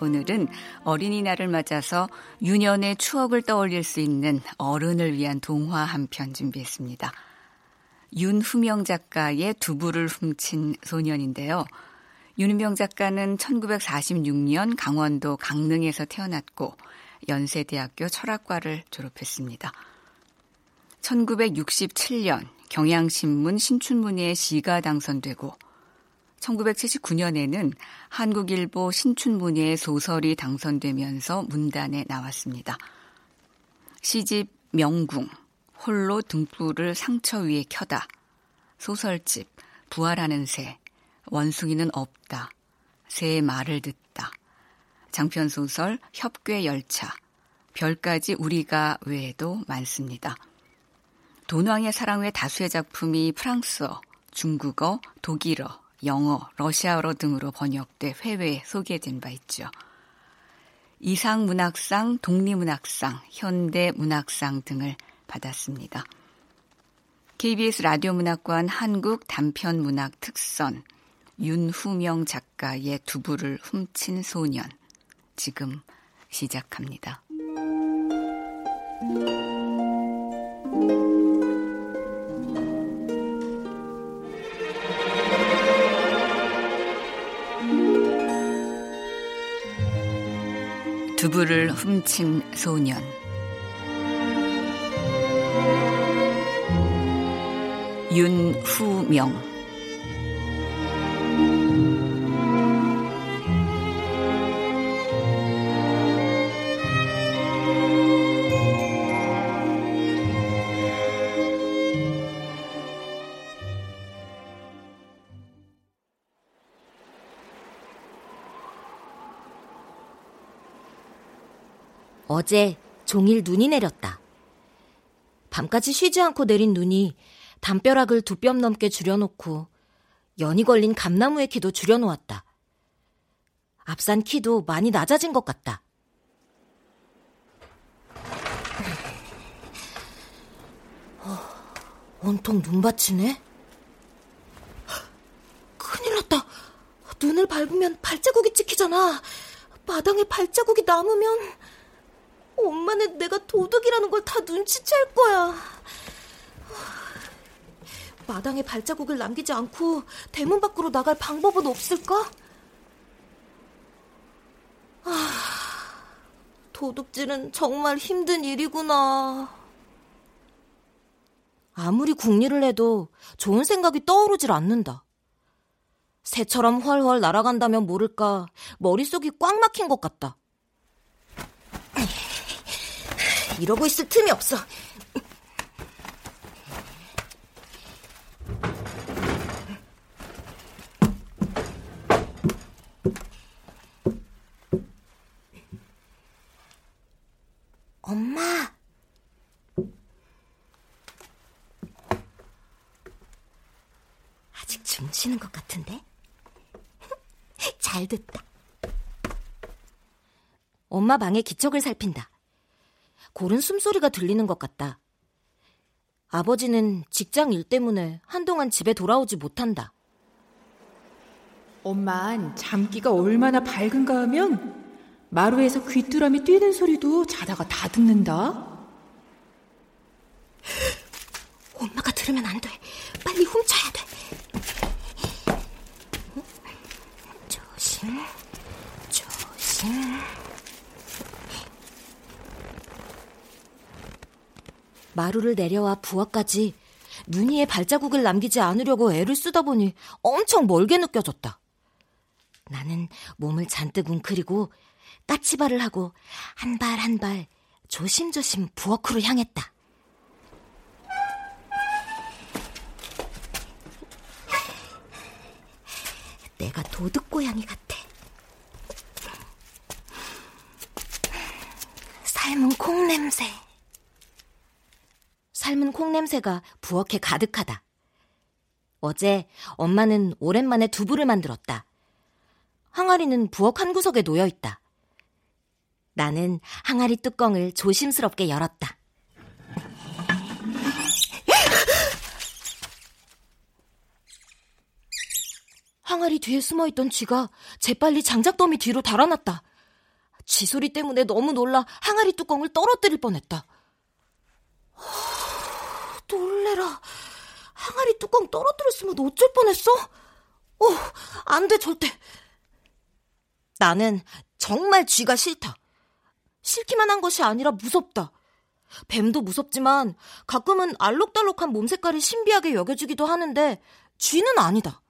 오늘은 어린이날을 맞아서 유년의 추억을 떠올릴 수 있는 어른을 위한 동화 한 편 준비했습니다. 윤후명 작가의 두부를 훔친 소년인데요. 윤후명 작가는 1946년 강원도 강릉에서 태어났고 연세대학교 철학과를 졸업했습니다. 1967년 경향신문 신춘문예에 시가 당선되고 1979년에는 한국일보 신춘문예 소설이 당선되면서 문단에 나왔습니다. 시집 명궁, 홀로 등불을 상처 위에 켜다, 소설집 부활하는 새, 원숭이는 없다, 새의 말을 듣다, 장편소설 협괴 열차, 별까지 우리가 외에도 많습니다. 돈왕의 사랑 외 다수의 작품이 프랑스어, 중국어, 독일어, 영어, 러시아어로 등으로 번역돼 회외에 소개된 바 있죠. 이상문학상, 독립문학상, 현대문학상 등을 받았습니다. KBS 라디오 문학관 한국 단편 문학 특선 윤후명 작가의 두부를 훔친 소년 지금 시작합니다. 두부를 훔친 소년. 윤후명 어제 종일 눈이 내렸다. 밤까지 쉬지 않고 내린 눈이 담벼락을 두 뼘 넘게 줄여놓고 연이 걸린 감나무의 키도 줄여놓았다. 앞산 키도 많이 낮아진 것 같다. 어, 온통 눈밭이네? 큰일 났다. 눈을 밟으면 발자국이 찍히잖아. 마당에 발자국이 남으면 엄마는 내가 도둑이라는 걸 다 눈치챌 거야. 마당에 발자국을 남기지 않고 대문 밖으로 나갈 방법은 없을까? 아, 도둑질은 정말 힘든 일이구나. 아무리 궁리를 해도 좋은 생각이 떠오르질 않는다. 새처럼 훨훨 날아간다면 모를까 머릿속이 꽉 막힌 것 같다. 이러고 있을 틈이 없어. 엄마. 아직 춤추는 것 같은데? 잘 됐다. 엄마 방에 기척을 살핀다. 고른 숨소리가 들리는 것 같다. 아버지는 직장 일 때문에 한동안 집에 돌아오지 못한다. 엄만 잠기가 얼마나 밝은가 하면 마루에서 귀뚜라미 뛰는 소리도 자다가 다 듣는다. 엄마가 들으면 안 돼. 빨리 훔쳐야 돼. 조심, 조심. 마루를 내려와 부엌까지 눈 위에 발자국을 남기지 않으려고 애를 쓰다 보니 엄청 멀게 느껴졌다. 나는 몸을 잔뜩 웅크리고 까치발을 하고 한 발 한 발 조심조심 부엌으로 향했다. 내가 도둑 고양이 같아. 삶은 콩 냄새. 삶은 콩 냄새가 부엌에 가득하다. 어제 엄마는 오랜만에 두부를 만들었다. 항아리는 부엌 한 구석에 놓여 있다. 나는 항아리 뚜껑을 조심스럽게 열었다. 항아리 뒤에 숨어 있던 쥐가 재빨리 장작더미 뒤로 달아났다. 쥐 소리 때문에 너무 놀라 항아리 뚜껑을 떨어뜨릴 뻔했다. 놀래라. 항아리 뚜껑 떨어뜨렸으면 어쩔 뻔했어? 어, 안 돼, 절대. 나는 정말 쥐가 싫다. 싫기만 한 것이 아니라 무섭다. 뱀도 무섭지만 가끔은 알록달록한 몸 색깔이 신비하게 여겨지기도 하는데 쥐는 아니다.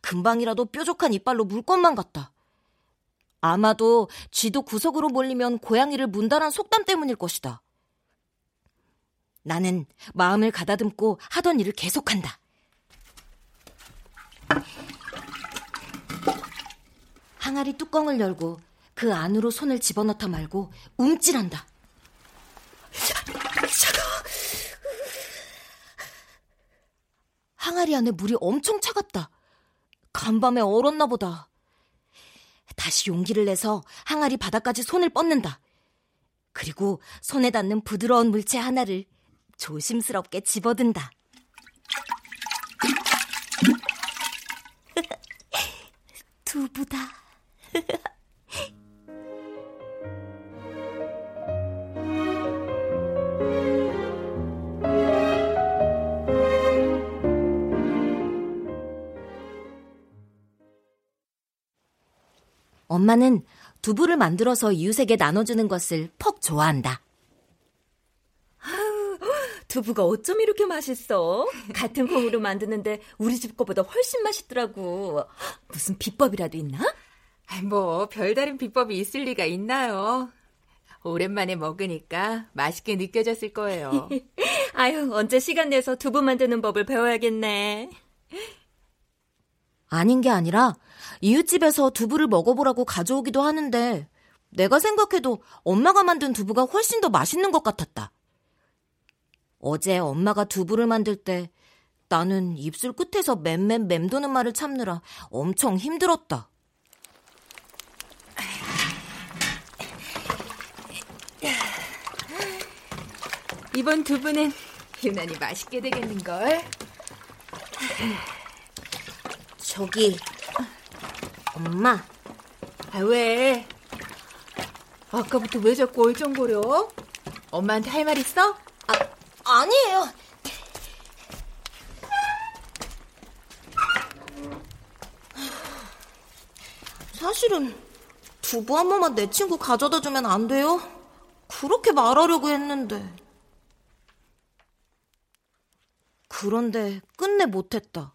금방이라도 뾰족한 이빨로 물 것만 같다. 아마도 쥐도 구석으로 몰리면 고양이를 문다란 속담 때문일 것이다. 나는 마음을 가다듬고 하던 일을 계속한다. 항아리 뚜껑을 열고 그 안으로 손을 집어넣다 말고 움찔한다. 차가워. 항아리 안에 물이 엄청 차갑다. 간밤에 얼었나 보다. 다시 용기를 내서 항아리 바닥까지 손을 뻗는다. 그리고 손에 닿는 부드러운 물체 하나를 조심스럽게 집어든다. 두부다. 엄마는 두부를 만들어서 이웃에게 나눠주는 것을 퍽 좋아한다. 두부가 어쩜 이렇게 맛있어? 같은 콩으로 만드는데 우리 집 거보다 훨씬 맛있더라고. 무슨 비법이라도 있나? 뭐 별다른 비법이 있을 리가 있나요? 오랜만에 먹으니까 맛있게 느껴졌을 거예요. 아유, 언제 시간 내서 두부 만드는 법을 배워야겠네. 아닌 게 아니라 이웃집에서 두부를 먹어보라고 가져오기도 하는데 내가 생각해도 엄마가 만든 두부가 훨씬 더 맛있는 것 같았다. 어제 엄마가 두부를 만들 때 나는 입술 끝에서 맴맴 맴도는 말을 참느라 엄청 힘들었다. 이번 두부는 유난히 맛있게 되겠는걸? 저기, 엄마. 아, 왜? 아까부터 왜 자꾸 얼쩡거려? 엄마한테 할 말 있어? 아, 아니에요. 사실은 두부 한 번만 내 친구 가져다 주면 안 돼요? 그렇게 말하려고 했는데. 그런데 끝내 못했다.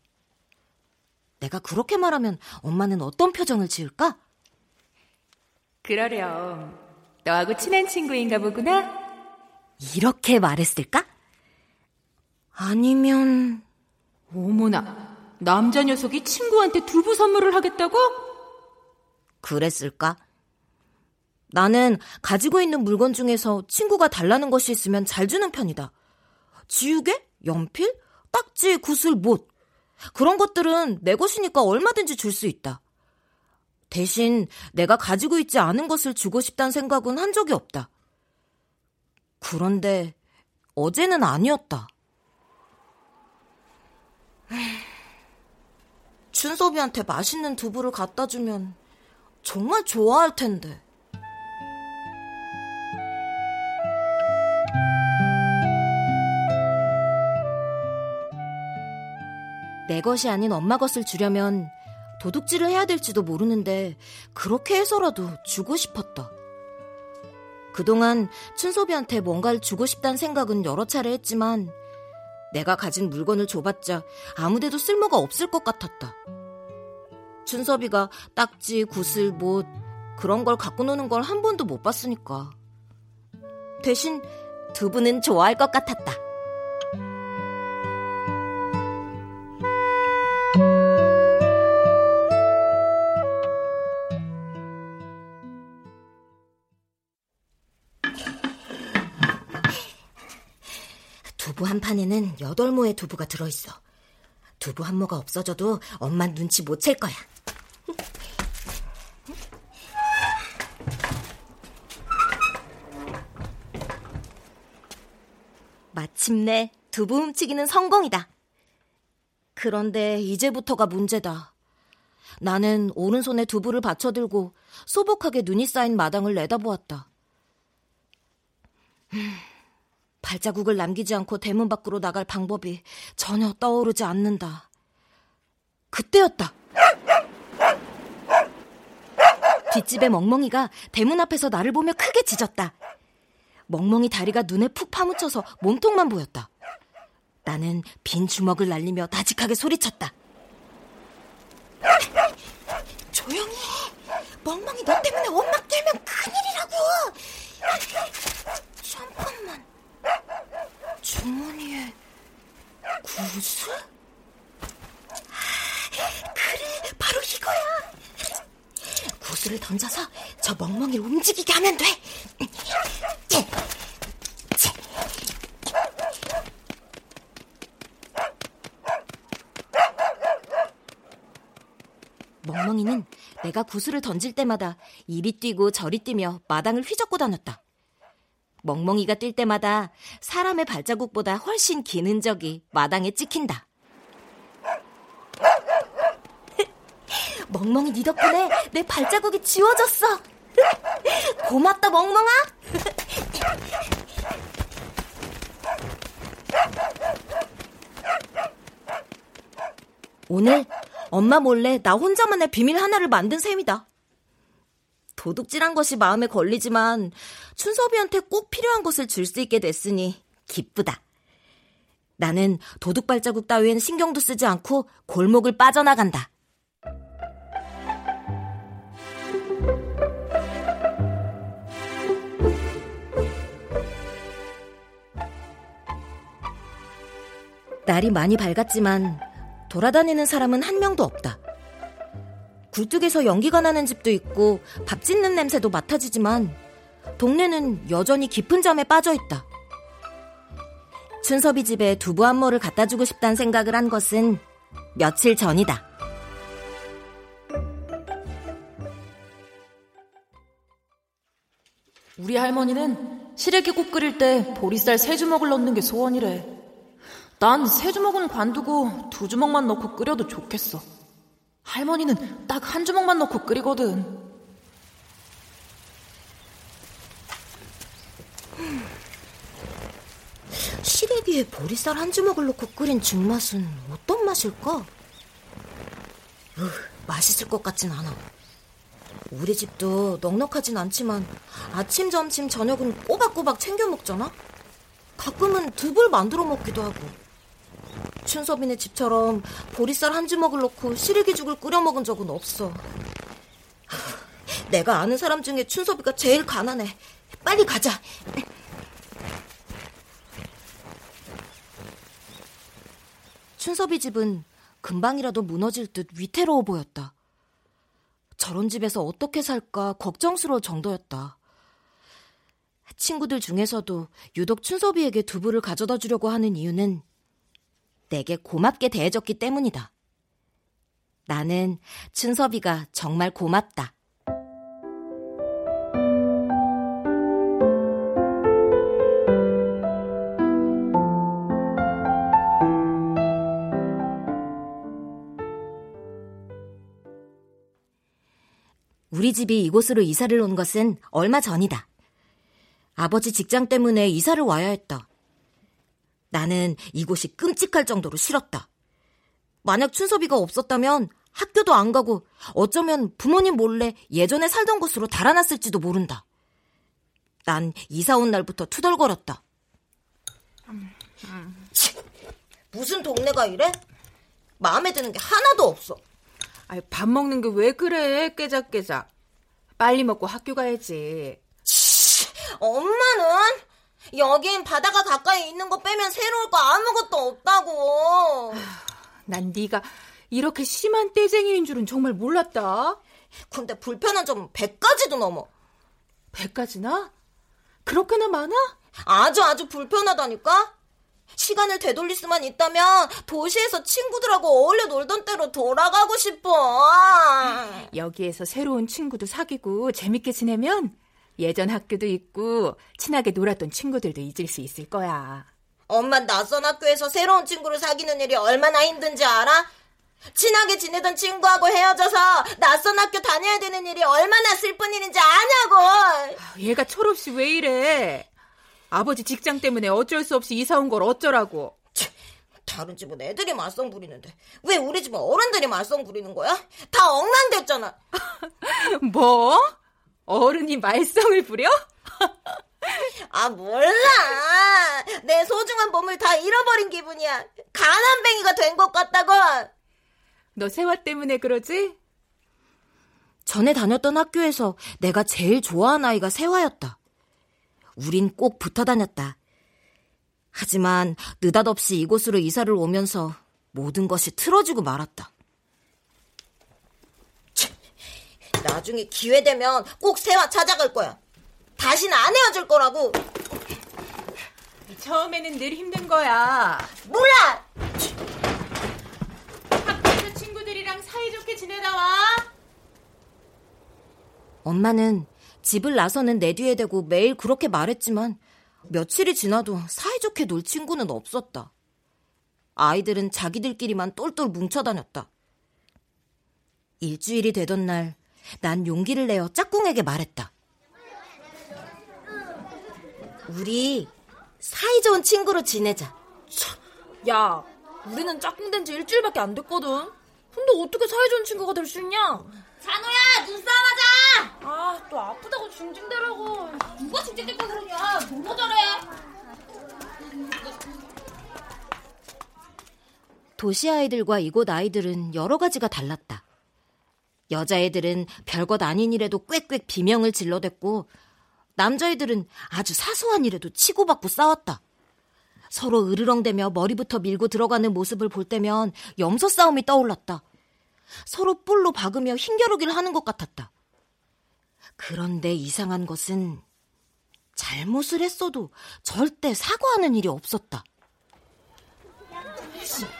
내가 그렇게 말하면 엄마는 어떤 표정을 지을까? 그러렴. 너하고 친한 친구인가 보구나? 이렇게 말했을까? 아니면, 어머나, 남자 녀석이 친구한테 두부 선물을 하겠다고? 그랬을까? 나는 가지고 있는 물건 중에서 친구가 달라는 것이 있으면 잘 주는 편이다. 지우개? 연필? 딱지, 구슬, 못. 그런 것들은 내 것이니까 얼마든지 줄 수 있다. 대신 내가 가지고 있지 않은 것을 주고 싶다는 생각은 한 적이 없다. 그런데 어제는 아니었다. 춘섭이한테 맛있는 두부를 갖다 주면 정말 좋아할 텐데. 내 것이 아닌 엄마 것을 주려면 도둑질을 해야 될지도 모르는데 그렇게 해서라도 주고 싶었다. 그동안 춘소비한테 뭔가를 주고 싶다는 생각은 여러 차례 했지만 내가 가진 물건을 줘봤자 아무데도 쓸모가 없을 것 같았다. 춘섭이가 딱지, 구슬, 못 그런 걸 갖고 노는 걸 한 번도 못 봤으니까. 대신 두부는 좋아할 것 같았다. 한 판에는 여덟 모의 두부가 들어있어. 두부 한 모가 없어져도 엄마 눈치 못 챌 거야. 마침내 두부 훔치기는 성공이다. 그런데 이제부터가 문제다. 나는 오른손에 두부를 받쳐들고 소복하게 눈이 쌓인 마당을 내다보았다. 음, 발자국을 남기지 않고 대문 밖으로 나갈 방법이 전혀 떠오르지 않는다. 그때였다. 뒷집의 멍멍이가 대문 앞에서 나를 보며 크게 짖었다. 멍멍이 다리가 눈에 푹 파묻혀서 몸통만 보였다. 나는 빈 주먹을 날리며 다직하게 소리쳤다. 조용히 해. 멍멍이 너 때문에 원막 들면 큰일이라고. 잠깐만. 주머니에 구슬? 그래, 바로 이거야. 구슬을 던져서 저 멍멍이를 움직이게 하면 돼. 멍멍이는 내가 구슬을 던질 때마다 이리 뛰고 저리 뛰며 마당을 휘젓고 다녔다. 멍멍이가 뛸 때마다 사람의 발자국보다 훨씬 긴 흔적이 마당에 찍힌다. 멍멍이 네 덕분에 내 발자국이 지워졌어. 고맙다 멍멍아. 오늘 엄마 몰래 나 혼자만의 비밀 하나를 만든 셈이다. 도둑질한 것이 마음에 걸리지만 춘섭이한테 꼭 필요한 것을 줄 수 있게 됐으니 기쁘다. 나는 도둑 발자국 따위엔 신경도 쓰지 않고 골목을 빠져나간다. 날이 많이 밝았지만 돌아다니는 사람은 한 명도 없다. 굴뚝에서 연기가 나는 집도 있고 밥 짓는 냄새도 맡아지지만 동네는 여전히 깊은 잠에 빠져 있다. 춘섭이 집에 두부 한 모를 갖다 주고 싶다는 생각을 한 것은 며칠 전이다. 우리 할머니는 시래기국 끓일 때 보리쌀 세 주먹을 넣는 게 소원이래. 난 세 주먹은 관두고 두 주먹만 넣고 끓여도 좋겠어. 할머니는 딱 한 주먹만 넣고 끓이거든. 시래기에 보리쌀 한 주먹을 넣고 끓인 죽맛은 어떤 맛일까? 으, 맛있을 것 같진 않아. 우리 집도 넉넉하진 않지만 아침, 점심, 저녁은 꼬박꼬박 챙겨 먹잖아? 가끔은 두불 만들어 먹기도 하고. 춘섭이네 집처럼 보리쌀 한 주먹을 넣고 시래기죽을 끓여 먹은 적은 없어. 내가 아는 사람 중에 춘섭이가 제일 가난해. 빨리 가자. 춘섭이 집은 금방이라도 무너질 듯 위태로워 보였다. 저런 집에서 어떻게 살까 걱정스러울 정도였다. 친구들 중에서도 유독 춘섭이에게 두부를 가져다 주려고 하는 이유는 내게 고맙게 대해줬기 때문이다. 나는 춘섭이가 정말 고맙다. 우리 집이 이곳으로 이사를 온 것은 얼마 전이다. 아버지 직장 때문에 이사를 와야 했다. 나는 이곳이 끔찍할 정도로 싫었다. 만약 춘섭이가 없었다면 학교도 안 가고 어쩌면 부모님 몰래 예전에 살던 곳으로 달아났을지도 모른다. 난 이사 온 날부터 투덜거렸다. 치, 무슨 동네가 이래? 마음에 드는 게 하나도 없어. 아이, 밥 먹는 게 왜 그래? 깨작깨작. 빨리 먹고 학교 가야지. 치, 엄마는 여긴 바다가 가까이 있는 거 빼면 새로울 거 아무것도 없다고. 난 네가 이렇게 심한 떼쟁이인 줄은 정말 몰랐다. 근데 불편한 점은 100가지도 넘어. 100가지나? 그렇게나 많아? 아주 아주 불편하다니까? 시간을 되돌릴 수만 있다면 도시에서 친구들하고 어울려 놀던 때로 돌아가고 싶어. 여기에서 새로운 친구도 사귀고 재밌게 지내면 예전 학교도 있고 친하게 놀았던 친구들도 잊을 수 있을 거야. 엄마 낯선 학교에서 새로운 친구를 사귀는 일이 얼마나 힘든지 알아? 친하게 지내던 친구하고 헤어져서 낯선 학교 다녀야 되는 일이 얼마나 슬픈 일인지 아냐고. 얘가 철없이 왜 이래? 아버지 직장 때문에 어쩔 수 없이 이사 온 걸 어쩌라고. 다른 집은 애들이 말썽 부리는데 왜 우리 집은 어른들이 말썽 부리는 거야? 다 엉망됐잖아. 뭐? 어른이 말썽을 부려? 아 몰라. 내 소중한 몸을 다 잃어버린 기분이야. 가난뱅이가 된 것 같다고. 너 세화 때문에 그러지? 전에 다녔던 학교에서 내가 제일 좋아하는 아이가 세화였다. 우린 꼭 붙어 다녔다. 하지만 느닷없이 이곳으로 이사를 오면서 모든 것이 틀어지고 말았다. 나중에 기회 되면 꼭 세화 찾아갈 거야. 다시는 안 헤어질 거라고. 처음에는 늘 힘든 거야. 몰라. 학교에서 친구들이랑 사이좋게 지내다 와. 엄마는 집을 나서는 내 뒤에 대고 매일 그렇게 말했지만 며칠이 지나도 사이좋게 놀 친구는 없었다. 아이들은 자기들끼리만 똘똘 뭉쳐 다녔다. 일주일이 되던 날, 난 용기를 내어 짝꿍에게 말했다. 우리 사이좋은 친구로 지내자. 야, 우리는 짝꿍 된 지 일주일밖에 안 됐거든. 근데 어떻게 사이좋은 친구가 될 수 있냐? 찬호야, 눈싸움하자! 아, 또 아프다고 징징대라고. 누가 징징대고 그러냐? 누가 저래? 도시 아이들과 이곳 아이들은 여러 가지가 달랐다. 여자애들은 별것 아닌 일에도 꽥꽥 비명을 질러댔고 남자애들은 아주 사소한 일에도 치고받고 싸웠다. 서로 으르렁대며 머리부터 밀고 들어가는 모습을 볼 때면 염소 싸움이 떠올랐다. 서로 뿔로 박으며 힘겨루기를 하는 것 같았다. 그런데 이상한 것은 잘못을 했어도 절대 사과하는 일이 없었다.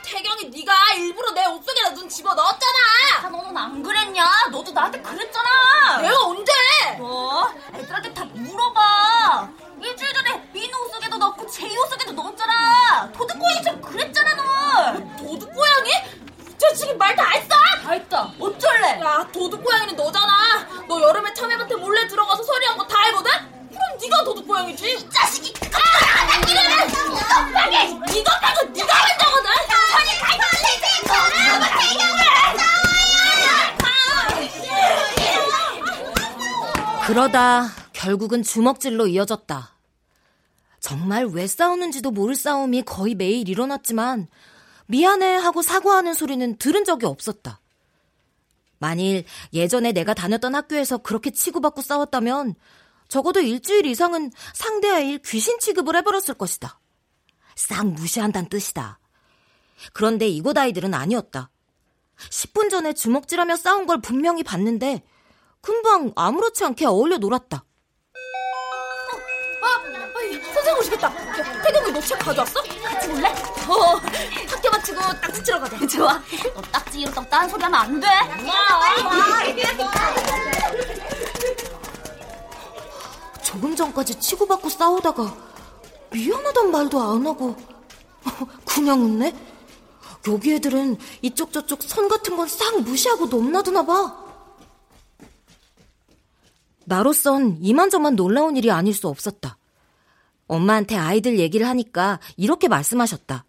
태경이 네가 일부러 내 옷 속에다 눈 집어 넣었잖아. 아, 너는 안 그랬냐? 너도 나한테 그랬잖아. 내가 언제? 뭐? 애들한테 다 물어봐. 일주일 전에 민우 옷 속에도 넣고 제이 옷 속에도 넣었잖아. 도둑고양이처럼 그랬잖아 너. 도둑고양이? 저 지금 말다 했어? 다 했다. 어쩔래? 야, 도둑고양이는 너잖아. 너 여름에 참외밭에 몰래 들어가서 서리한 거 다 알거든? 그럼 네가 도둑고양이지. 이 자식이. 이래라. 이거 빨리. 이거 말고 네가 할 거거든. 저리 가서 그러다 결국은 주먹질로 이어졌다. 정말 왜 싸우는지도 모를 싸움이 거의 매일 일어났지만 미안해 하고 사과하는 소리는 들은 적이 없었다. 만일 예전에 내가 다녔던 학교에서 그렇게 치고받고 싸웠다면 적어도 일주일 이상은 상대 아이를 귀신 취급을 해버렸을 것이다. 싹 무시한다는 뜻이다. 그런데 이곳 아이들은 아니었다. 10분 전에 주먹질하며 싸운 걸 분명히 봤는데 금방 아무렇지 않게 어울려 놀았다. 선생님 오시겠다. 야, 태경이 너 책 가져왔어? 같이 볼래? 어, 학교 마치고 딱지 치러 가자. 좋아. 너 딱지 이렇다고 딴 소리 하면 안 돼. 조금 전까지 치고받고 싸우다가 미안하단 말도 안 하고 그냥 웃네? 여기 애들은 이쪽 저쪽 선 같은 건 싹 무시하고 넘나드나 봐. 나로선 이만저만 놀라운 일이 아닐 수 없었다. 엄마한테 아이들 얘기를 하니까 이렇게 말씀하셨다.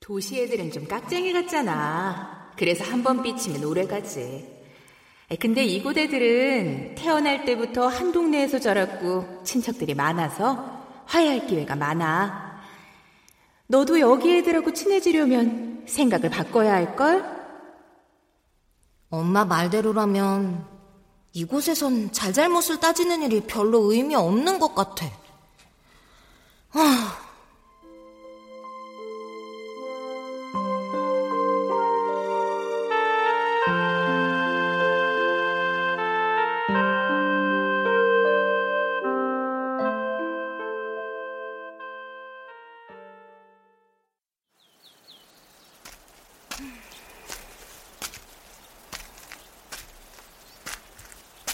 도시 애들은 좀 깍쟁이 같잖아. 그래서 한 번 삐치면 오래 가지. 근데 이곳 애들은 태어날 때부터 한 동네에서 자랐고 친척들이 많아서 화해할 기회가 많아. 너도 여기 애들하고 친해지려면 생각을 바꿔야 할걸? 엄마 말대로라면 이곳에선 잘잘못을 따지는 일이 별로 의미 없는 것 같아. 아,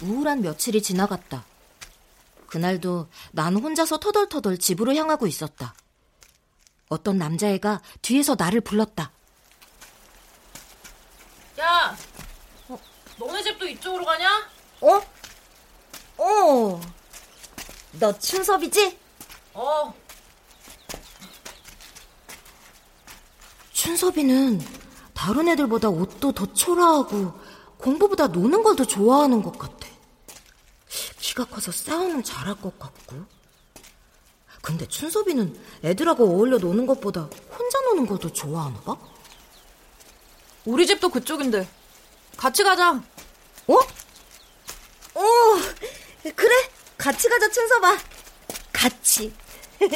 우울한 며칠이 지나갔다. 그날도 난 혼자서 터덜터덜 집으로 향하고 있었다. 어떤 남자애가 뒤에서 나를 불렀다. 야, 어, 너네 집도 이쪽으로 가냐? 어? 어. 너 춘섭이지? 어. 춘섭이는 다른 애들보다 옷도 더 초라하고 공부보다 노는 걸 더 좋아하는 것 같아. 키가 커서 싸움은 잘할 것 같고. 근데 춘섭이는 애들하고 어울려 노는 것보다 혼자 노는 걸 더 좋아하나 봐? 우리 집도 그쪽인데. 같이 가자. 어? 어, 그래. 같이 가자, 춘섭아. 같이.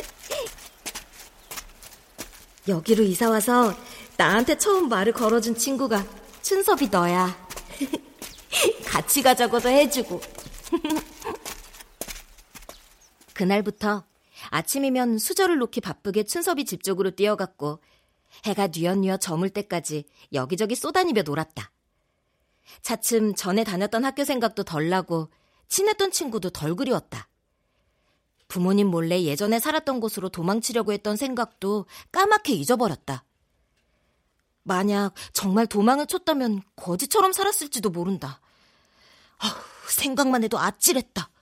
여기로 이사 와서 나한테 처음 말을 걸어준 친구가 춘섭이 너야. 같이 가자고도 해주고. 그날부터 아침이면 수저를 놓기 바쁘게 춘섭이 집 쪽으로 뛰어갔고 해가 뉘엿뉘엿 저물 때까지 여기저기 쏘다니며 놀았다. 차츰 전에 다녔던 학교 생각도 덜 나고 친했던 친구도 덜 그리웠다. 부모님 몰래 예전에 살았던 곳으로 도망치려고 했던 생각도 까맣게 잊어버렸다. 만약 정말 도망을 쳤다면 거지처럼 살았을지도 모른다. 아우, 생각만 해도 아찔했다.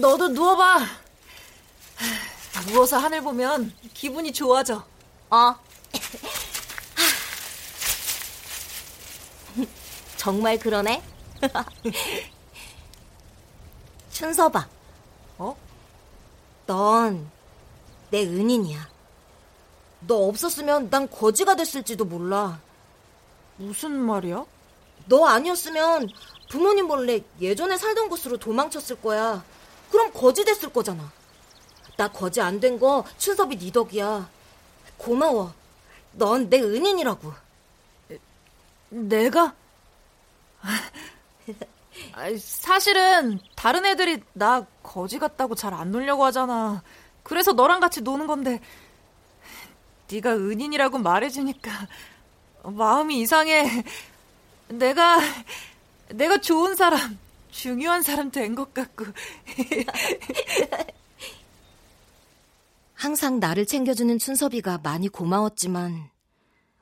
너도 누워봐. 누워서 하늘 보면 기분이 좋아져. 어. 정말 그러네. 춘서봐. 어? 넌 내 은인이야. 너 없었으면 난 거지가 됐을지도 몰라. 무슨 말이야? 너 아니었으면 부모님 몰래 예전에 살던 곳으로 도망쳤을 거야. 그럼 거지 됐을 거잖아. 나 거지 안 된 거 춘섭이 네 덕이야. 고마워. 넌 내 은인이라고. 내가? 사실은 다른 애들이 나 거지 같다고 잘 안 놀려고 하잖아. 그래서 너랑 같이 노는 건데 네가 은인이라고 말해주니까 마음이 이상해. 내가 내가 좋은 사람, 중요한 사람 된 것 같고. 항상 나를 챙겨주는 춘섭이가 많이 고마웠지만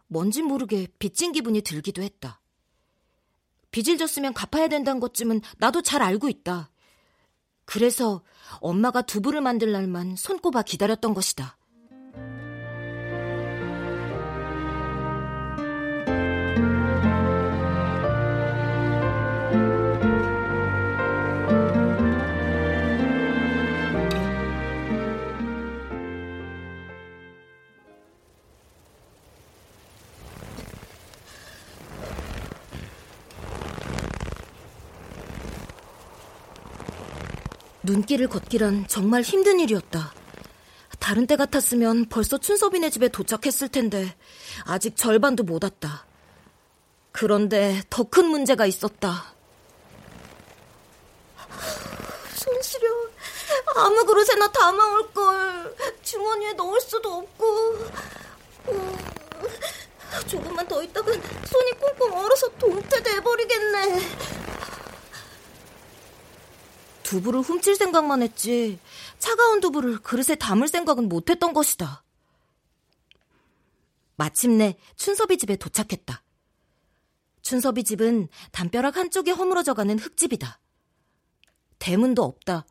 뭔지 모르게 빚진 기분이 들기도 했다. 빚을 졌으면 갚아야 된다는 것쯤은 나도 잘 알고 있다. 그래서 엄마가 두부를 만들 날만 손꼽아 기다렸던 것이다. 눈길을 걷기란 정말 힘든 일이었다. 다른 때 같았으면 벌써 춘섭이네 집에 도착했을 텐데 아직 절반도 못 왔다. 그런데 더 큰 문제가 있었다. 손시려 아무 그릇에나 담아올 걸 주머니에 넣을 수도 없고 어, 조금만 더 있다간 손이 꽁꽁 얼어서 동태 돼 버리겠네. 두부를 훔칠 생각만 했지 차가운 두부를 그릇에 담을 생각은 못했던 것이다. 마침내 춘섭이 집에 도착했다. 춘섭이 집은 담벼락 한쪽에 허물어져 가는 흙집이다. 대문도 없다.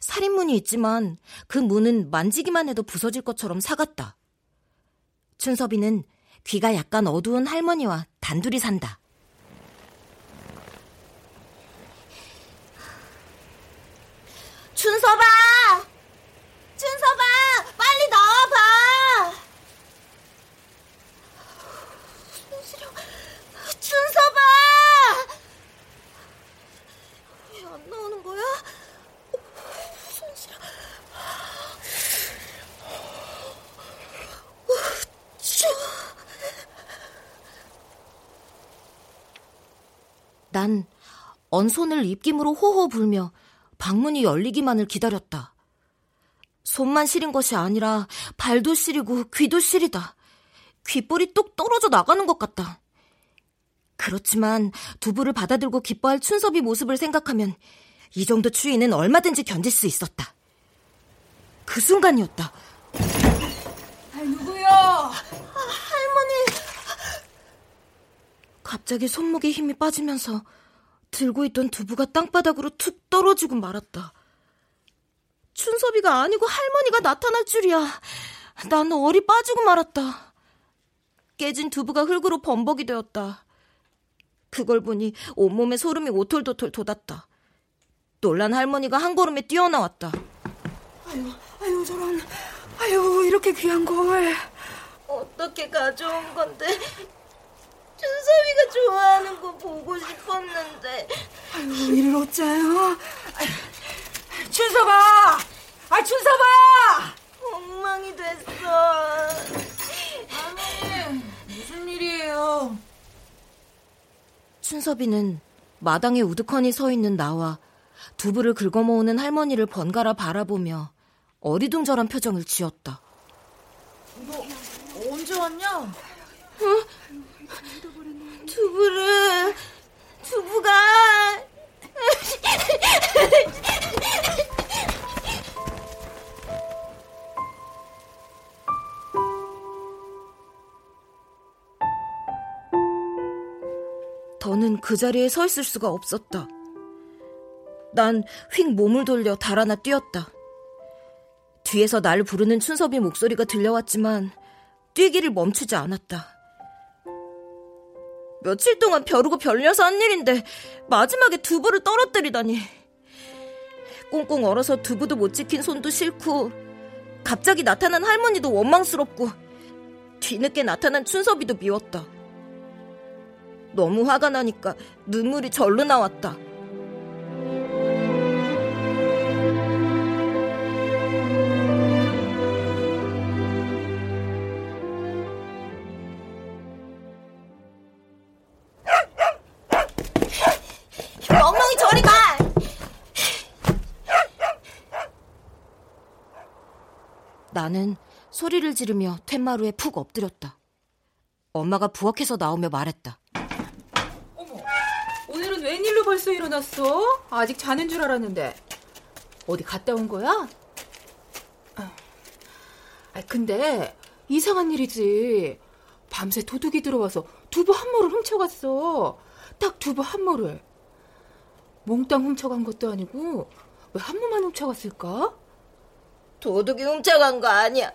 살인문이 있지만 그 문은 만지기만 해도 부서질 것처럼 사갔다. 춘섭이는 귀가 약간 어두운 할머니와 단둘이 산다. 춘섭아! 춘섭아! 빨리 나와봐! 손시려, 춘섭아! 왜안 나오는 거야? 손시려. 난 언손을 입김으로 호호 불며 방문이 열리기만을 기다렸다. 손만 시린 것이 아니라 발도 시리고 귀도 시리다. 귓볼이 뚝 떨어져 나가는 것 같다. 그렇지만 두부를 받아들고 기뻐할 춘섭이 모습을 생각하면 이 정도 추위는 얼마든지 견딜 수 있었다. 그 순간이었다. 아, 누구요? 아, 할머니. 갑자기 손목에 힘이 빠지면서 들고 있던 두부가 땅바닥으로 툭 떨어지고 말았다. 춘섭이가 아니고 할머니가 나타날 줄이야. 난 얼이 빠지고 말았다. 깨진 두부가 흙으로 범벅이 되었다. 그걸 보니 온몸에 소름이 오톨도톨 돋았다. 놀란 할머니가 한 걸음에 뛰어나왔다. 아유, 아유, 저런. 아유, 이렇게 귀한 걸. 어떻게 가져온 건데. 춘섭이가 좋아하는 거 보고 싶었는데. 아유, 이를 어째요? 춘섭아! 아, 춘섭아! 엉망이 됐어. 할머니, 무슨 일이에요? 춘섭이는 마당에 우두커니 서 있는 나와 두부를 긁어모으는 할머니를 번갈아 바라보며 어리둥절한 표정을 지었다. 너 언제 왔냐? 어? 두부를 두부가 더는 그 자리에 서 있을 수가 없었다. 난 휙 몸을 돌려 달아나 뛰었다. 뒤에서 날 부르는 춘섭이 목소리가 들려왔지만 뛰기를 멈추지 않았다. 며칠 동안 벼르고 별려서 한 일인데 마지막에 두부를 떨어뜨리다니. 꽁꽁 얼어서 두부도 못 지킨 손도 싫고 갑자기 나타난 할머니도 원망스럽고 뒤늦게 나타난 춘섭이도 미웠다. 너무 화가 나니까 눈물이 절로 나왔다. 나는 소리를 지르며 툇마루에 푹 엎드렸다. 엄마가 부엌에서 나오며 말했다. 오늘은 웬일로 벌써 일어났어? 아직 자는 줄 알았는데. 어디 갔다 온 거야? 아, 근데 이상한 일이지. 밤새 도둑이 들어와서 두부 한 모를 훔쳐갔어. 딱 두부 한 모를. 몽땅 훔쳐간 것도 아니고 왜 한 모만 훔쳐갔을까? 도둑이 훔쳐간 거 아니야.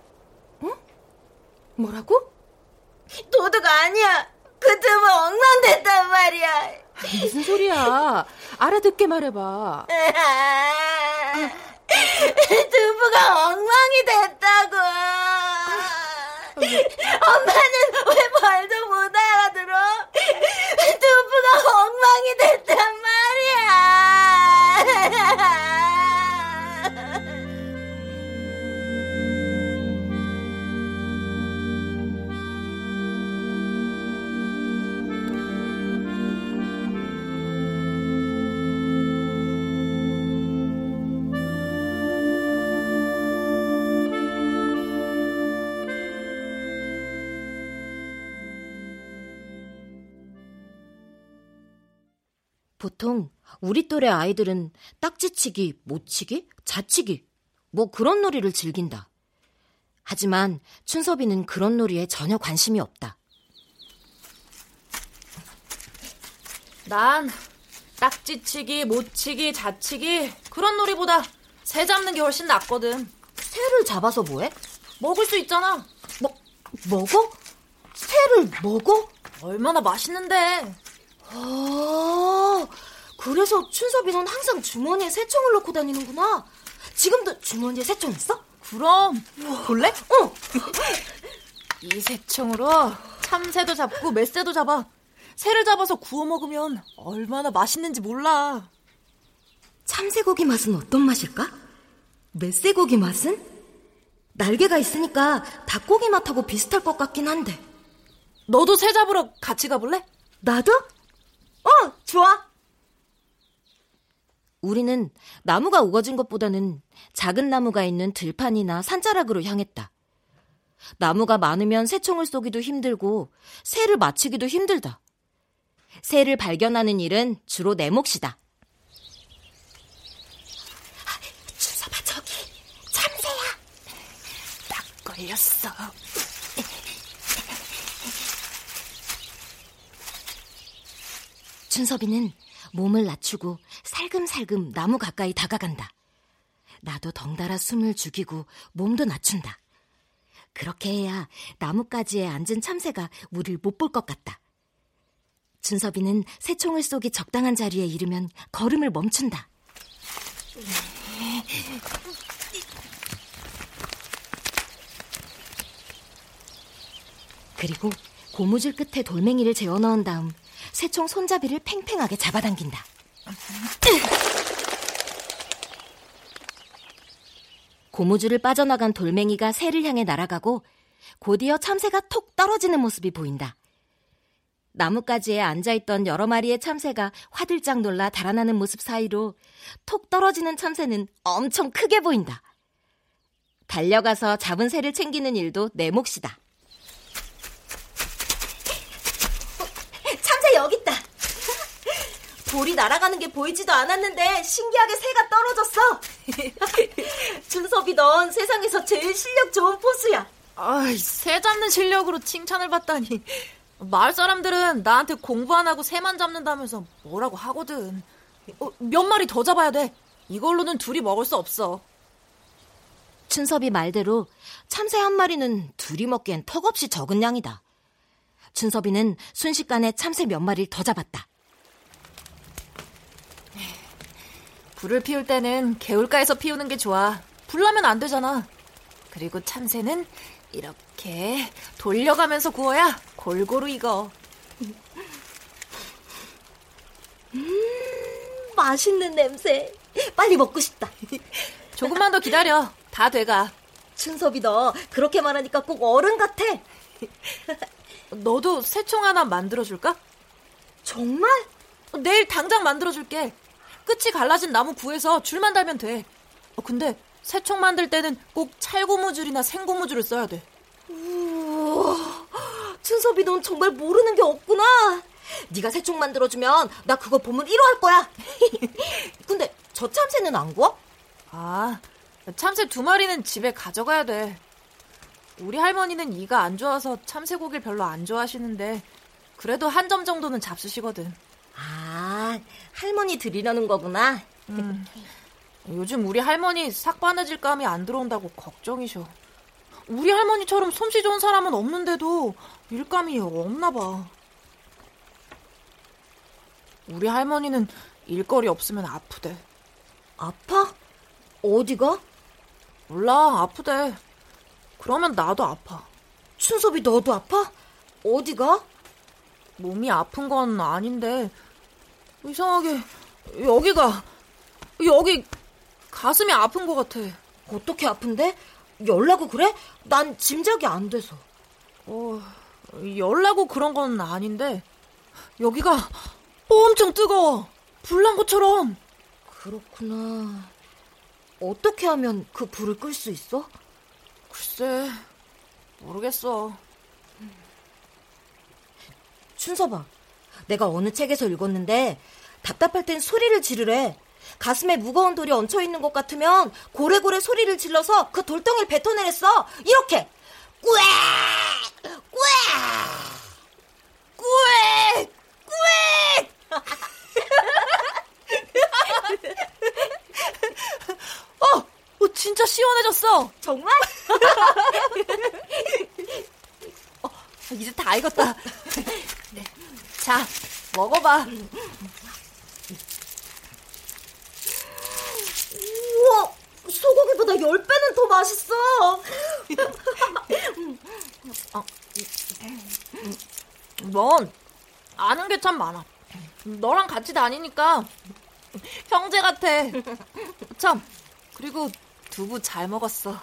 뭐라고? 도둑 아니야. 그 두부 엉망됐단 말이야. 무슨 소리야? 알아듣게 말해봐. 두부가 엉망이 됐다고. 엄마는 왜 말도 못 알아들어? 두부가 엉망이 됐단 말이야. 보통 우리 또래 아이들은 딱지치기, 못치기, 자치기 뭐 그런 놀이를 즐긴다. 하지만 춘섭이는 그런 놀이에 전혀 관심이 없다. 난 딱지치기, 못치기, 자치기 그런 놀이보다 새 잡는 게 훨씬 낫거든. 새를 잡아서 뭐해? 먹을 수 있잖아. 뭐 먹어? 새를 먹어? 얼마나 맛있는데. 아, 그래서 춘섭이는 항상 주머니에 새총을 넣고 다니는구나. 지금도 주머니에 새총 있어? 그럼 볼래? 어. 이 새총으로 참새도 잡고 멧새도 잡아. 새를 잡아서 구워 먹으면 얼마나 맛있는지 몰라. 참새고기 맛은 어떤 맛일까? 멧새고기 맛은? 날개가 있으니까 닭고기 맛하고 비슷할 것 같긴 한데. 너도 새 잡으러 같이 가볼래? 나도? 어, 좋아. 우리는 나무가 우거진 것보다는 작은 나무가 있는 들판이나 산자락으로 향했다. 나무가 많으면 새총을 쏘기도 힘들고 새를 맞추기도 힘들다. 새를 발견하는 일은 주로 내 몫이다. 준서봐 저기 참새야. 딱 걸렸어. 춘섭이는 몸을 낮추고 살금살금 나무 가까이 다가간다. 나도 덩달아 숨을 죽이고 몸도 낮춘다. 그렇게 해야 나뭇가지에 앉은 참새가 우릴 못 볼 것 같다. 준섭이는 새총을 쏘기 적당한 자리에 이르면 걸음을 멈춘다. 그리고 고무줄 끝에 돌멩이를 재워 넣은 다음 새총 손잡이를 팽팽하게 잡아당긴다. 고무줄을 빠져나간 돌멩이가 새를 향해 날아가고 곧이어 참새가 톡 떨어지는 모습이 보인다. 나뭇가지에 앉아있던 여러 마리의 참새가 화들짝 놀라 달아나는 모습 사이로 톡 떨어지는 참새는 엄청 크게 보인다. 달려가서 잡은 새를 챙기는 일도 내 몫이다. 참새 여기 있다. 볼이 날아가는 게 보이지도 않았는데 신기하게 새가 떨어졌어. 준섭이 넌 세상에서 제일 실력 좋은 포수야. 아이, 새 잡는 실력으로 칭찬을 받다니. 마을 사람들은 나한테 공부 안 하고 새만 잡는다면서 뭐라고 하거든. 어, 몇 마리 더 잡아야 돼. 이걸로는 둘이 먹을 수 없어. 춘섭이 말대로 참새 한 마리는 둘이 먹기엔 턱없이 적은 양이다. 춘섭이는 순식간에 참새 몇 마리를 더 잡았다. 불을 피울 때는 개울가에서 피우는 게 좋아. 불나면 안 되잖아. 그리고 참새는 이렇게 돌려가면서 구워야 골고루 익어. 음, 맛있는 냄새. 빨리 먹고 싶다. 조금만 더 기다려. 다 돼가. 춘섭이 너 그렇게 말하니까 꼭 어른 같아. 너도 새총 하나 만들어줄까? 정말? 내일 당장 만들어줄게. 끝이 갈라진 나무 구해서 줄만 달면 돼. 어, 근데 새총 만들 때는 꼭 찰고무줄이나 생고무줄을 써야 돼. 우와, 춘섭이 넌 정말 모르는 게 없구나. 네가 새총 만들어주면 나 그거 보면 1호 할 거야. 근데 저 참새는 안 구워? 아, 참새 두 마리는 집에 가져가야 돼. 우리 할머니는 이가 안 좋아서 참새고기를 별로 안 좋아하시는데 그래도 한 점 정도는 잡수시거든. 아, 할머니 드리려는 거구나. 음, 요즘 우리 할머니 삭바느질 감이 안 들어온다고 걱정이셔. 우리 할머니처럼 솜씨 좋은 사람은 없는데도 일감이 없나 봐. 우리 할머니는 일거리 없으면 아프대. 아파? 어디가? 몰라, 아프대. 그러면 나도 아파. 춘섭이 너도 아파? 어디가? 몸이 아픈 건 아닌데 이상하게 여기가 여기 가슴이 아픈 것 같아. 어떻게 아픈데? 열나고 그래? 난 짐작이 안 돼서. 어, 열나고 그런 건 아닌데 여기가 엄청 뜨거워. 불난 것처럼. 그렇구나. 어떻게 하면 그 불을 끌 수 있어? 글쎄, 모르겠어. 춘서봐. 내가 어느 책에서 읽었는데 답답할 땐 소리를 지르래. 가슴에 무거운 돌이 얹혀 있는 것 같으면 고래고래 소리를 질러서 그 돌덩이를 뱉어내랬어. 이렇게. 꾸액! 꾸액! 꾸액! 어, 어, 진짜 시원해졌어. 정말? 어, 이제 다 익었다. 네. 자, 먹어봐. 우와, 소고기보다 10배는 더 맛있어. 넌 아는 게 참 많아. 너랑 같이 다니니까 형제 같아. 참, 그리고 두부 잘 먹었어.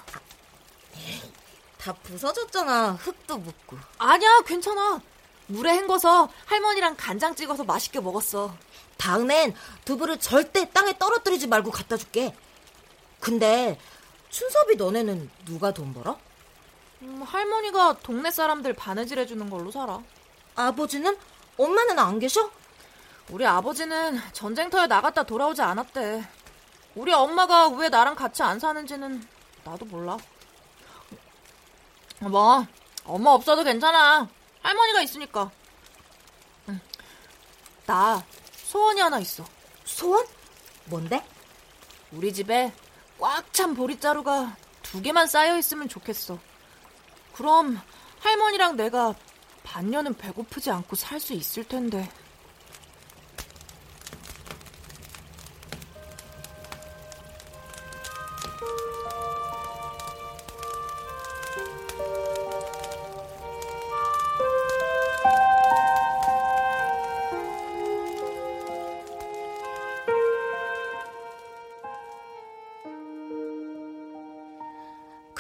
다 부서졌잖아. 흙도 묻고. 아니야, 괜찮아. 물에 헹궈서 할머니랑 간장 찍어서 맛있게 먹었어. 다음엔 두부를 절대 땅에 떨어뜨리지 말고 갖다 줄게. 근데 춘섭이 너네는 누가 돈 벌어? 음, 할머니가 동네 사람들 바느질 해주는 걸로 살아. 아버지는? 엄마는 안 계셔? 우리 아버지는 전쟁터에 나갔다 돌아오지 않았대. 우리 엄마가 왜 나랑 같이 안 사는지는 나도 몰라. 뭐, 엄마 없어도 괜찮아. 할머니가 있으니까. 응. 나 소원이 하나 있어. 소원? 뭔데? 우리 집에 꽉 찬 보리자루가 두 개만 쌓여 있으면 좋겠어. 그럼 할머니랑 내가 반년은 배고프지 않고 살 수 있을 텐데.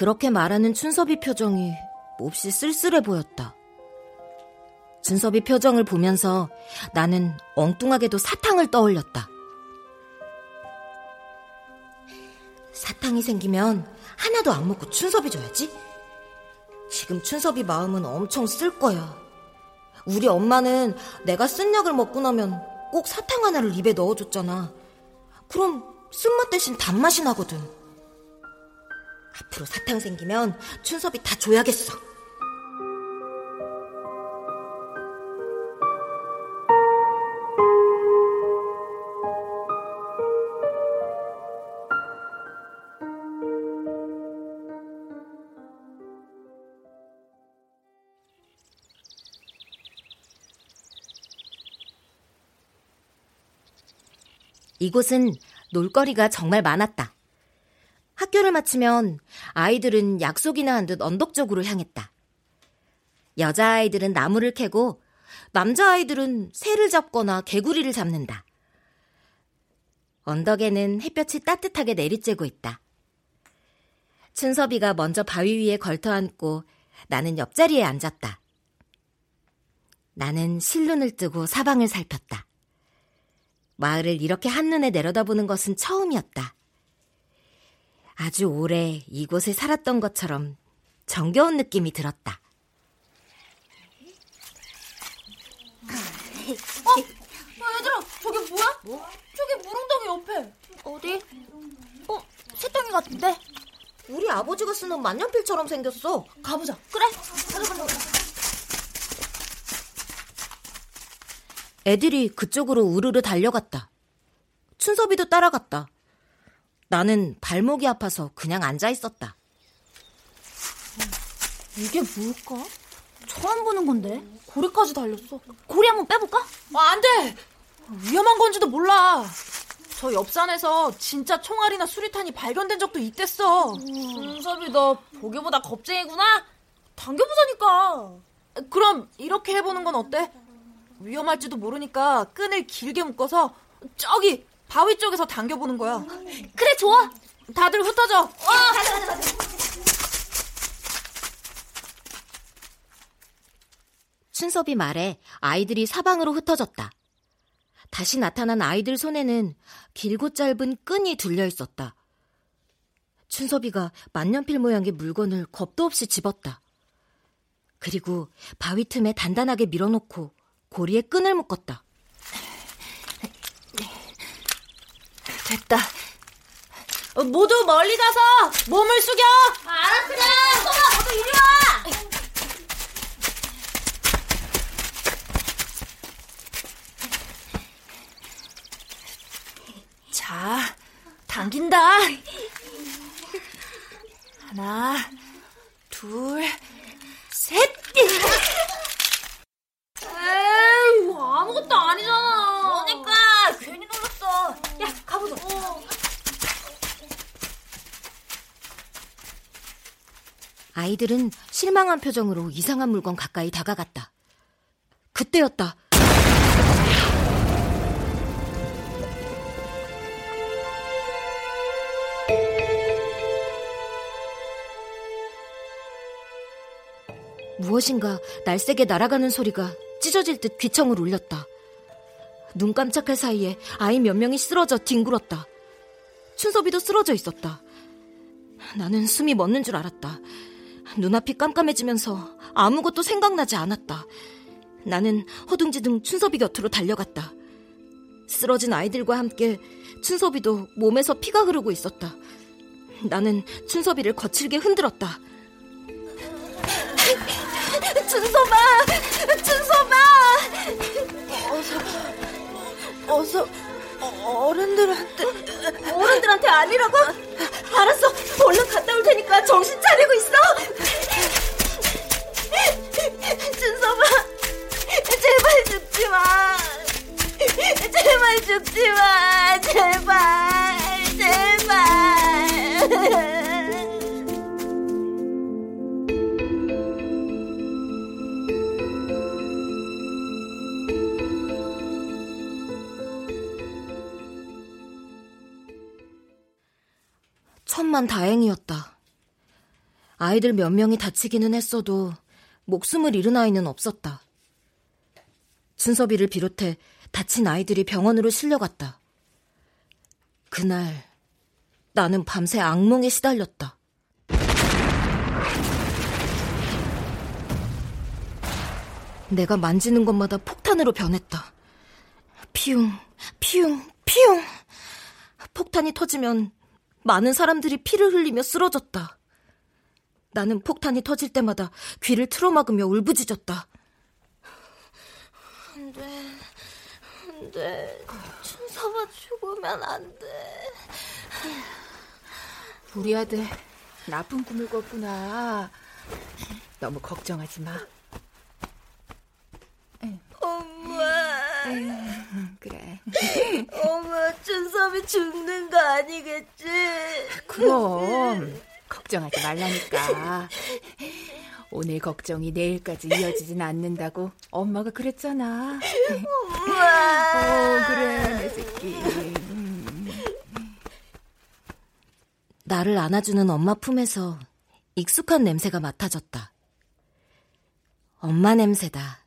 그렇게 말하는 춘섭이 표정이 몹시 쓸쓸해 보였다. 준섭이 표정을 보면서 나는 엉뚱하게도 사탕을 떠올렸다. 사탕이 생기면 하나도 안 먹고 춘섭이 줘야지. 지금 춘섭이 마음은 엄청 쓸 거야. 우리 엄마는 내가 쓴 약을 먹고 나면 꼭 사탕 하나를 입에 넣어줬잖아. 그럼 쓴맛 대신 단맛이 나거든. 앞으로 사탕 생기면 춘섭이 다 줘야겠어. 이곳은 놀거리가 정말 많았다. 학교를 마치면 아이들은 약속이나 한 듯 언덕 쪽으로 향했다. 여자아이들은 나무를 캐고 남자아이들은 새를 잡거나 개구리를 잡는다. 언덕에는 햇볕이 따뜻하게 내리쬐고 있다. 춘섭이가 먼저 바위 위에 걸터 앉고 나는 옆자리에 앉았다. 나는 실눈을 뜨고 사방을 살폈다. 마을을 이렇게 한눈에 내려다보는 것은 처음이었다. 아주 오래 이곳에 살았던 것처럼 정겨운 느낌이 들었다. 어? 어, 얘들아, 저게 뭐야? 뭐? 저게 물웅덩이 옆에. 어디? 어, 새덩이 같은데? 우리 아버지가 쓰는 만년필처럼 생겼어. 가보자. 그래, 가자, 가자. 애들이 그쪽으로 우르르 달려갔다. 춘섭이도 따라갔다. 나는 발목이 아파서 그냥 앉아 있었다. 이게 뭘까? 처음 보는 건데. 고리까지 달렸어. 고리 한번 빼볼까? 아, 안 돼! 위험한 건지도 몰라. 저 옆산에서 진짜 총알이나 수리탄이 발견된 적도 있댔어. 준섭이 너 보기보다 겁쟁이구나? 당겨보자니까. 그럼 이렇게 해보는 건 어때? 위험할지도 모르니까 끈을 길게 묶어서 저기 바위 쪽에서 당겨보는 거야. 그래, 좋아. 다들 흩어져. 어, 가자, 가자, 가자. 춘섭이 말에 아이들이 사방으로 흩어졌다. 다시 나타난 아이들 손에는 길고 짧은 끈이 둘려 있었다. 춘섭이가 만년필 모양의 물건을 겁도 없이 집었다. 그리고 바위 틈에 단단하게 밀어놓고 고리에 끈을 묶었다. 됐다. 어, 모두 멀리 가서 몸을 숙여. 알았어. 소마, 모두 이리 와. 자, 당긴다. 하나, 둘, 셋. 에이, 아무것도 아니잖아. 그러니까 괜히 놀랐어. 야, 가보자. 아이들은 실망한 표정으로 이상한 물건 가까이 다가갔다. 그때였다. 무엇인가 날쌔게 날아가는 소리가 찢어질 듯 귀청을 울렸다. 눈 깜짝할 사이에 아이 몇 명이 쓰러져 뒹굴었다. 춘섭이도 쓰러져 있었다. 나는 숨이 멎는 줄 알았다. 눈앞이 깜깜해지면서 아무것도 생각나지 않았다. 나는 허둥지둥 춘섭이 곁으로 달려갔다. 쓰러진 아이들과 함께 춘섭이도 몸에서 피가 흐르고 있었다. 나는 춘섭이를 거칠게 흔들었다. 춘섭아! 춘섭아! 어서, 어서, 어른들한테, 어른들한테 아니라고? 알았어, 얼른 갔다 올 테니까 정신 차리고 있어! 춘섭아, 제발 죽지 마! 제발 죽지 마! 제발! 제발! 천만 다행이었다. 아이들 몇 명이 다치기는 했어도 목숨을 잃은 아이는 없었다. 준섭이를 비롯해 다친 아이들이 병원으로 실려갔다. 그날 나는 밤새 악몽에 시달렸다. 내가 만지는 것마다 폭탄으로 변했다. 피웅, 피웅, 피웅. 폭탄이 터지면 많은 사람들이 피를 흘리며 쓰러졌다. 나는 폭탄이 터질 때마다 귀를 틀어막으며 울부짖었다. 안 돼, 안 돼. 춘서가 죽으면 안 돼. 우리 아들 나쁜 꿈을 꿨구나. 너무 걱정하지 마. 엄마. 그래. 엄마, 춘섭이 죽는 거 아니겠지? 그럼 걱정하지 말라니까. 오늘 걱정이 내일까지 이어지진 않는다고 엄마가 그랬잖아. 엄마. 어, 그래, 내 새끼. 나를 안아주는 엄마 품에서 익숙한 냄새가 맡아졌다. 엄마 냄새다.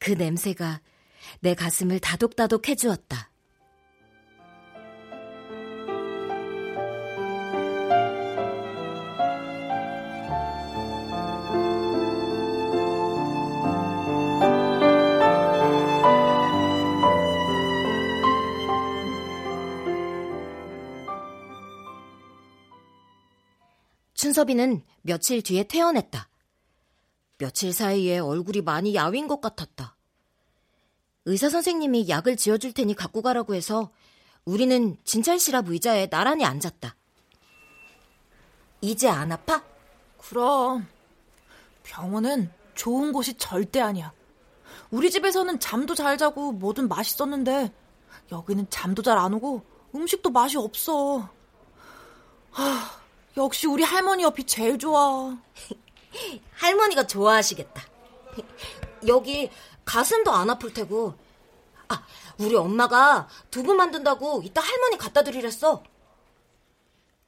그 냄새가 내 가슴을 다독다독 해주었다. 춘섭이는 며칠 뒤에 퇴원했다. 며칠 사이에 얼굴이 많이 야윈 것 같았다. 의사 선생님이 약을 지어줄 테니 갖고 가라고 해서 우리는 진찰 실합 의자에 나란히 앉았다. 이제 안 아파? 그럼 병원은 좋은 곳이 절대 아니야. 우리 집에서는 잠도 잘 자고 뭐든 맛있었는데 여기는 잠도 잘 안 오고 음식도 맛이 없어. 하, 역시 우리 할머니 옆이 제일 좋아. 할머니가 좋아하시겠다. 여기 가슴도 안 아플 테고. 아, 우리 엄마가 두부 만든다고 이따 할머니 갖다 드리랬어.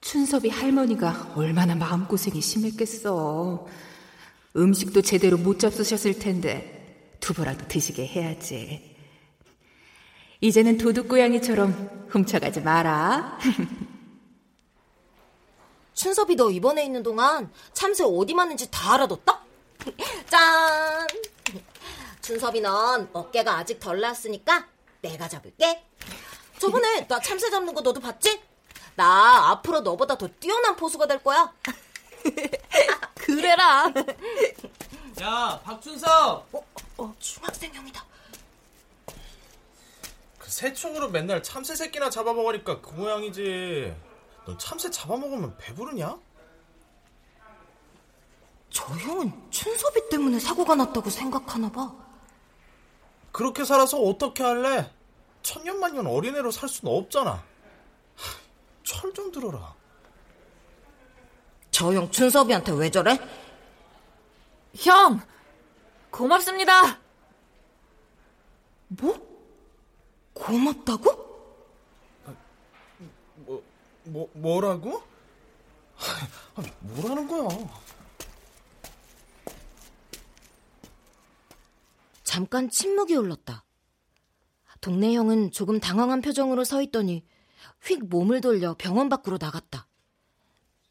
춘섭이 할머니가 얼마나 마음고생이 심했겠어. 음식도 제대로 못 잡수셨을 텐데 두부라도 드시게 해야지. 이제는 도둑고양이처럼 훔쳐가지 마라. 춘섭이 너 입원해 있는 동안 참새 어디 맞는지 다 알아뒀다? 짠! 춘섭이 넌 어깨가 아직 덜 나았으니까 내가 잡을게. 저번에 나 참새 잡는 거 너도 봤지? 나 앞으로 너보다 더 뛰어난 포수가 될 거야. 그래라. 야, 박준석! 어, 어, 중학생 형이다. 그 새총으로 맨날 참새 새끼나 잡아먹으니까 그 모양이지. 넌 참새 잡아먹으면 배부르냐? 저 형은 춘섭이 때문에 사고가 났다고 생각하나 봐. 그렇게 살아서 어떻게 할래? 천년만년 어린애로 살 수는 없잖아. 철 좀 들어라. 저 형 춘섭이한테 왜 저래? 형, 고맙습니다. 뭐? 고맙다고? 뭐, 뭐, 뭐라고? 아, 뭐라는 거야? 잠깐 침묵이 흘렀다. 동네 형은 조금 당황한 표정으로 서 있더니 휙 몸을 돌려 병원 밖으로 나갔다.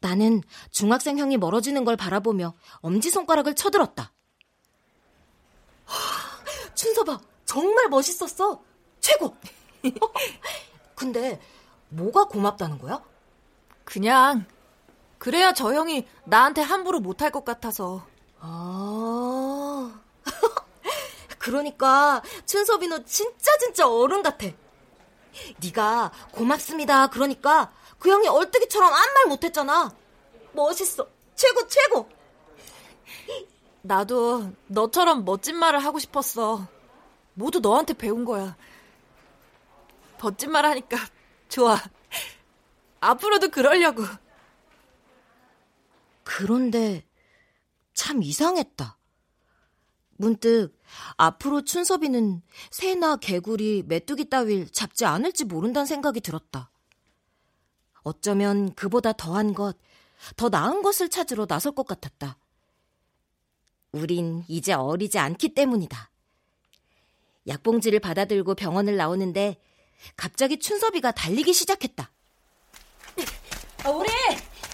나는 중학생 형이 멀어지는 걸 바라보며 엄지손가락을 쳐들었다. 춘서봐, 정말 멋있었어. 최고. 근데 뭐가 고맙다는 거야? 그냥 그래야 저 형이 나한테 함부로 못할 것 같아서. 아. 그러니까 춘섭이 너 진짜 진짜 어른 같아. 네가 고맙습니다. 그러니까 그 형이 얼뜨기처럼 아무 말 못했잖아. 멋있어. 최고 최고. 나도 너처럼 멋진 말을 하고 싶었어. 모두 너한테 배운 거야. 멋진 말 하니까 좋아. 앞으로도 그러려고. 그런데 참 이상했다. 문득 앞으로 춘섭이는 새나 개구리, 메뚜기 따위를 잡지 않을지 모른다는 생각이 들었다. 어쩌면 그보다 더한 것, 더 나은 것을 찾으러 나설 것 같았다. 우린 이제 어리지 않기 때문이다. 약봉지를 받아들고 병원을 나오는데 갑자기 춘섭이가 달리기 시작했다. 아, 우리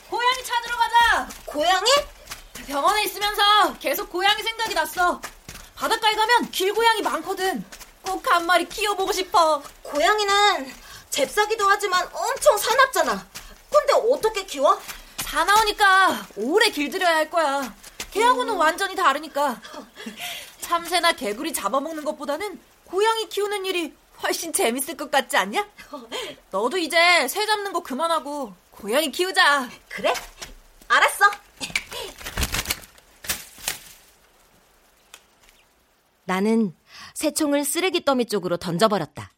고양이 찾으러 가자. 고양이? 병원에 있으면서 계속 고양이 생각이 났어. 바닷가에 가면 길고양이 많거든. 꼭 한 마리 키워보고 싶어. 고양이는 잽싸기도 하지만 엄청 사납잖아. 근데 어떻게 키워? 사나우니까 오래 길들여야 할 거야. 개하고는 완전히 다르니까. 참새나 개구리 잡아먹는 것보다는 고양이 키우는 일이 훨씬 재밌을 것 같지 않냐? 너도 이제 새 잡는 거 그만하고 고양이 키우자. 그래? 알았어. 나는 새 총을 쓰레기 더미 쪽으로 던져버렸다.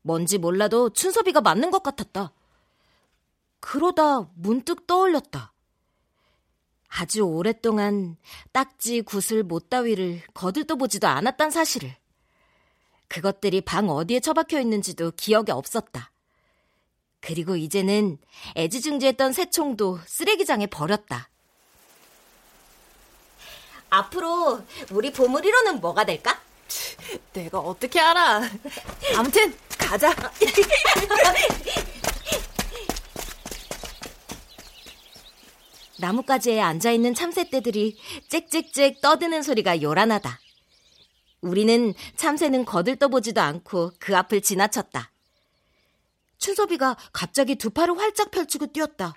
뭔지 몰라도 춘섭이가 맞는 것 같았다. 그러다 문득 떠올렸다. 아주 오랫동안 딱지, 구슬, 못 따위를 거들떠보지도 않았단 사실을. 그것들이 방 어디에 처박혀 있는지도 기억이 없었다. 그리고 이제는 애지중지했던 새총도 쓰레기장에 버렸다. 앞으로 우리 보물 1호는 뭐가 될까? 내가 어떻게 알아? 아무튼 가자. 나뭇가지에 앉아있는 참새떼들이 짹짹짹 떠드는 소리가 요란하다. 우리는 참새는 거들떠보지도 않고 그 앞을 지나쳤다. 춘섭이가 갑자기 두 팔을 활짝 펼치고 뛰었다.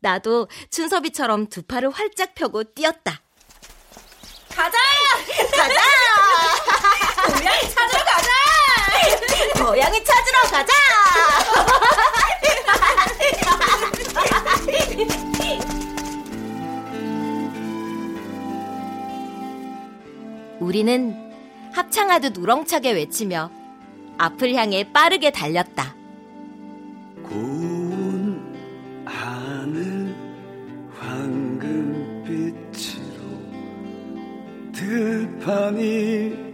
나도 춘섭이처럼 두 팔을 활짝 펴고 뛰었다. 가자! 가자! 고양이 찾으러 가자! 고양이 찾으러 가자! 우리는 합창하듯 우렁차게 외치며 앞을 향해 빠르게 달렸다. 들판이